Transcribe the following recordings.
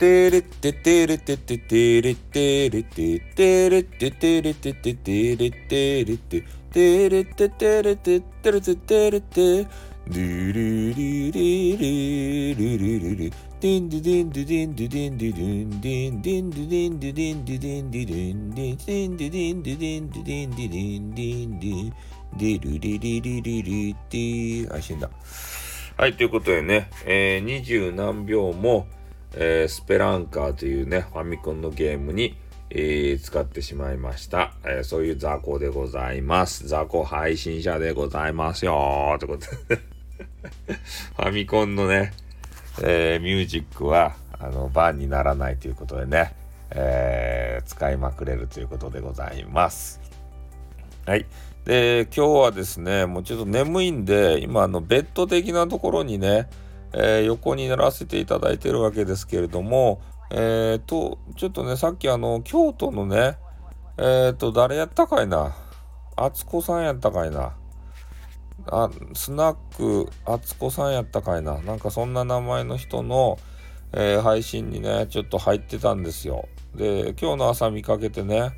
テレテテレテテテレテレテテレテテレテテテレテレテテレテテレテテレテテレテドゥルリリリルルルルディンディディンディディンディディンディディンディンディンディンディディンディディンディディンディディンディディンディディンディディンディンディンディルリリリリリティあ死んだはいということでねえー、二十何秒もえー、スペランカーというね、ファミコンのゲームに、えー、使ってしまいました、えー、そういう雑魚でございます。雑魚配信者でございますよということで ファミコンのね、えー、ミュージックは、あの、バンにならないということでね、え、使いまくれるということでございます。はい。で、今日はですね、もうちょっと眠いんで、今、あの、ベッド的なところにね、えー、横にならせていただいてるわけですけれども、えー、と、ちょっとね、さっきあの、京都のね、えー、と、誰やったかいな？あつこさんやったかいな？あ、スナックあつこさんやったかいな？なんかそんな名前の人の、えー、配信にね、ちょっと入ってたんですよ。で、今日の朝見かけてね、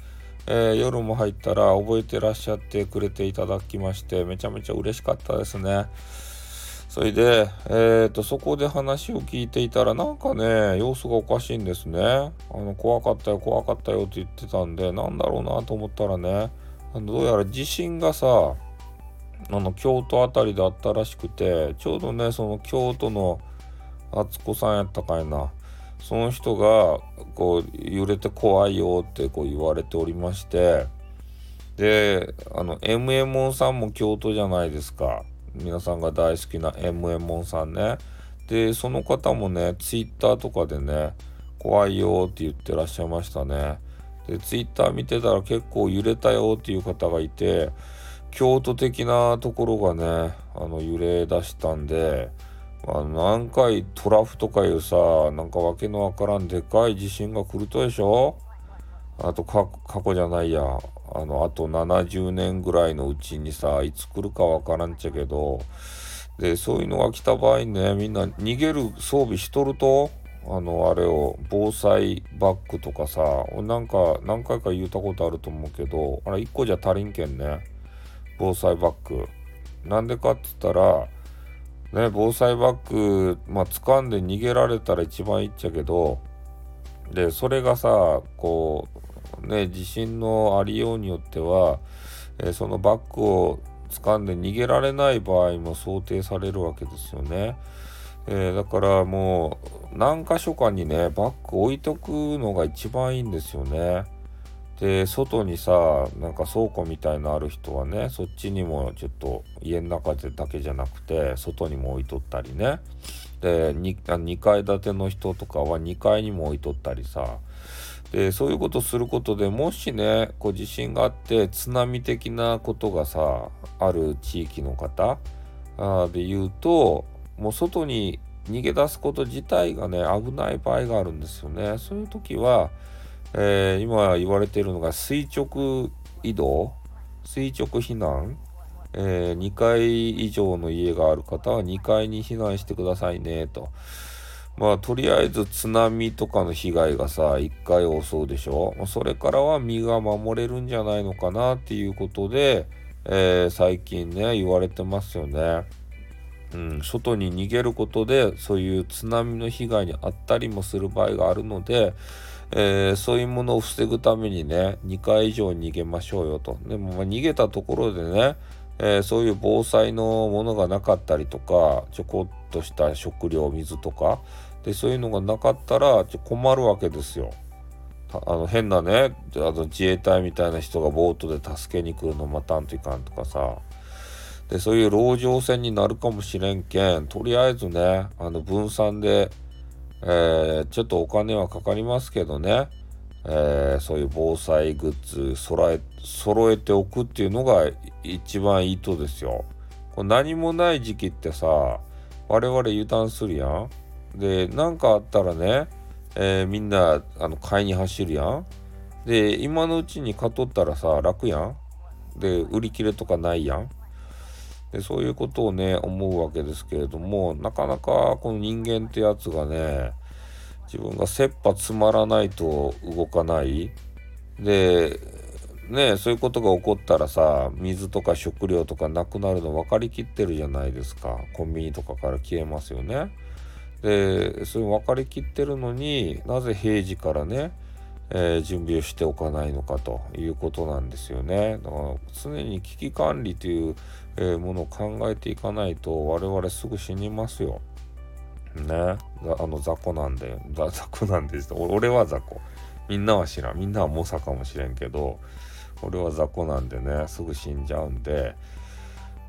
えー、夜も入ったら覚えてらっしゃってくれていただきまして、めちゃめちゃ嬉しかったですね。それで、えーと、そこで話を聞いていたらなんかね様子がおかしいんですね。あの怖かったよ怖かったよって言ってたんでなんだろうなと思ったらねあのどうやら地震がさあの京都辺りであったらしくてちょうどねその京都の敦子さんやったかいな。その人がこう揺れて怖いよってこう言われておりまして。であの MM さんも京都じゃないですか。皆さんが大好きな MM さんね。でその方もねツイッターとかでね怖いよって言ってらっしゃいましたね。でツイッター見てたら結構揺れたよっていう方がいて京都的なところがねあの揺れ出したんであの何回トラフとかいうさなんかわけのわからんでかい地震が来るとでしょ？あと過去じゃないや。あのあと70年ぐらいのうちにさいつ来るかわからんちゃけどでそういうのが来た場合ねみんな逃げる装備しとるとあのあれを防災バッグとかさなんか何回か言ったことあると思うけどあれ1個じゃ足りんけんね。防災バッグ。なんでかって言ったらね防災バッグまあ掴んで逃げられたら一番いいっちゃけどでそれがさこうね、地震のありようによっては、えー、そのバッグを掴んで逃げられない場合も想定されるわけですよね。えー、だからもう何箇所かにねバッグ置いとくのが一番いいんですよね。で外にさなんか倉庫みたいのある人はねそっちにもちょっと家の中でだけじゃなくて外にも置いとったりねで 2, 2階建ての人とかは2階にも置いとったりさでそういうことすることでもしねこう地震があって津波的なことがさある地域の方あで言うともう外に逃げ出すこと自体がね危ない場合があるんですよね。そういう時は、えー、今言われているのが垂直移動垂直避難、えー、2階以上の家がある方は2階に避難してくださいねと。まあとりあえず津波とかの被害がさ一回襲うでしょ？それからは身が守れるんじゃないのかなっていうことで、えー、最近ね言われてますよね。うん、外に逃げることでそういう津波の被害に遭ったりもする場合があるので、えー、そういうものを防ぐためにね2回以上逃げましょうよと。でもま逃げたところでねえー、そういう防災のものがなかったりとかちょこっとした食料水とかでそういうのがなかったらちょ困るわけですよ。あの変なねあの自衛隊みたいな人がボートで助けに来るの待たんといかんとかさでそういう籠城戦になるかもしれんけんとりあえずねあの分散で、えー、ちょっとお金はかかりますけどねえー、そういう防災グッズ揃え揃えておくっていうのが一番いいとですよ。これ何もない時期ってさ我々油断するやん。で何かあったらね、えー、みんなあの買いに走るやん。で今のうちに買っとったらさ楽やん。で売り切れとかないやん。でそういうことをね思うわけですけれどもなかなかこの人間ってやつがね自分が切羽詰まらないと動かないでねそういうことが起こったらさ水とか食料とかなくなるの分かりきってるじゃないですかコンビニとかから消えますよねでそれ分かりきってるのになぜ平時からねえー、準備をしておかないのかということなんですよね。だから常に危機管理という、えー、ものを考えていかないと我々すぐ死にますよ。ね。あの雑魚なんで、雑魚なんです俺は雑魚。みんなは知らん。みんなは猛者かもしれんけど、俺は雑魚なんでね、すぐ死んじゃうんで、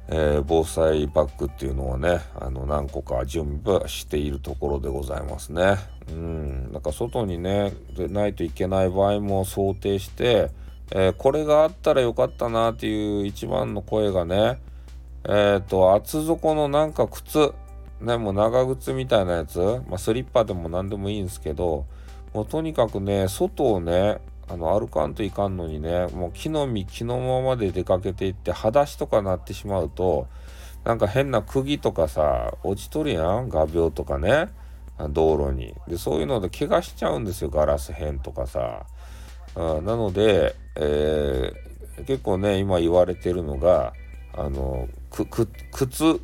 えー、防災バッグっていうのをねあの何個か準備しているところでございますね。うん、なんか外にねでないといけない場合も想定して、えー、これがあったらよかったなっていう一番の声がねえっ、ー、と厚底のなんか靴ねもう長靴みたいなやつ、まあ、スリッパでも何でもいいんですけどもうとにかくね外をねあの歩かんといかんのにねもう木の実木のままで出かけていって裸足とかなってしまうとなんか変な釘とかさ落ちとるやん？画鋲とかね。道路に。でそういうので怪我しちゃうんですよ。ガラス片とかさ。あなので、えー、結構ね今言われてるのがあの靴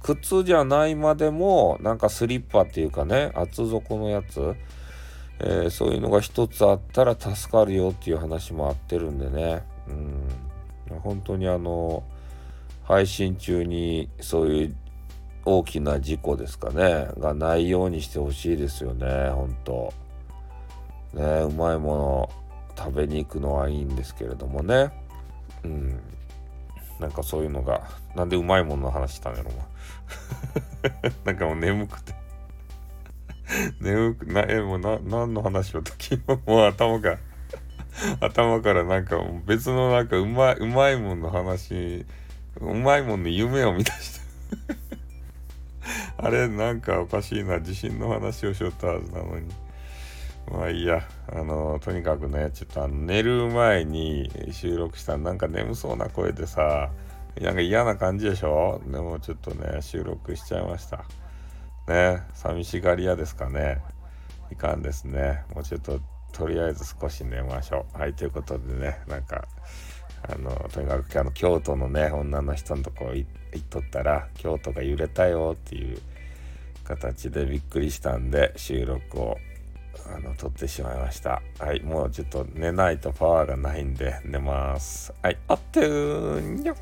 靴じゃないまでもなんかスリッパっていうかね厚底のやつえー、そういうのが一つあったら助かるよっていう話もあってるんでね、うん、本当にあの配信中にそういう大きな事故ですかねがないようにしてほしいですよね本当。ねうまいもの食べに行くのはいいんですけれどもね。うん。なんかそういうのがなんでうまいものの話したんやろ なんかもう眠くて。眠くなえもうな何の話を時も もう頭が頭からなんか別のなんかうまいうまいもんの話うまいもんの夢を見出した。あれなんかおかしいな地震の話をしよったはずなのに。まあいいや。あのとにかくねちょっと寝る前に収録したなんか眠そうな声でさなんか嫌な感じでしょ？でもちょっとね収録しちゃいました。ね寂しがり屋ですかね。いかんですね。もうちょっととりあえず少し寝ましょう。はいということでねなんかあのとにかくあの京都のね女の人のとこ行っとったら京都が揺れたよっていう形でびっくりしたんで収録をあの撮ってしまいました。はいもうちょっと寝ないとパワーがないんで寝ます。はいあってーにょっ。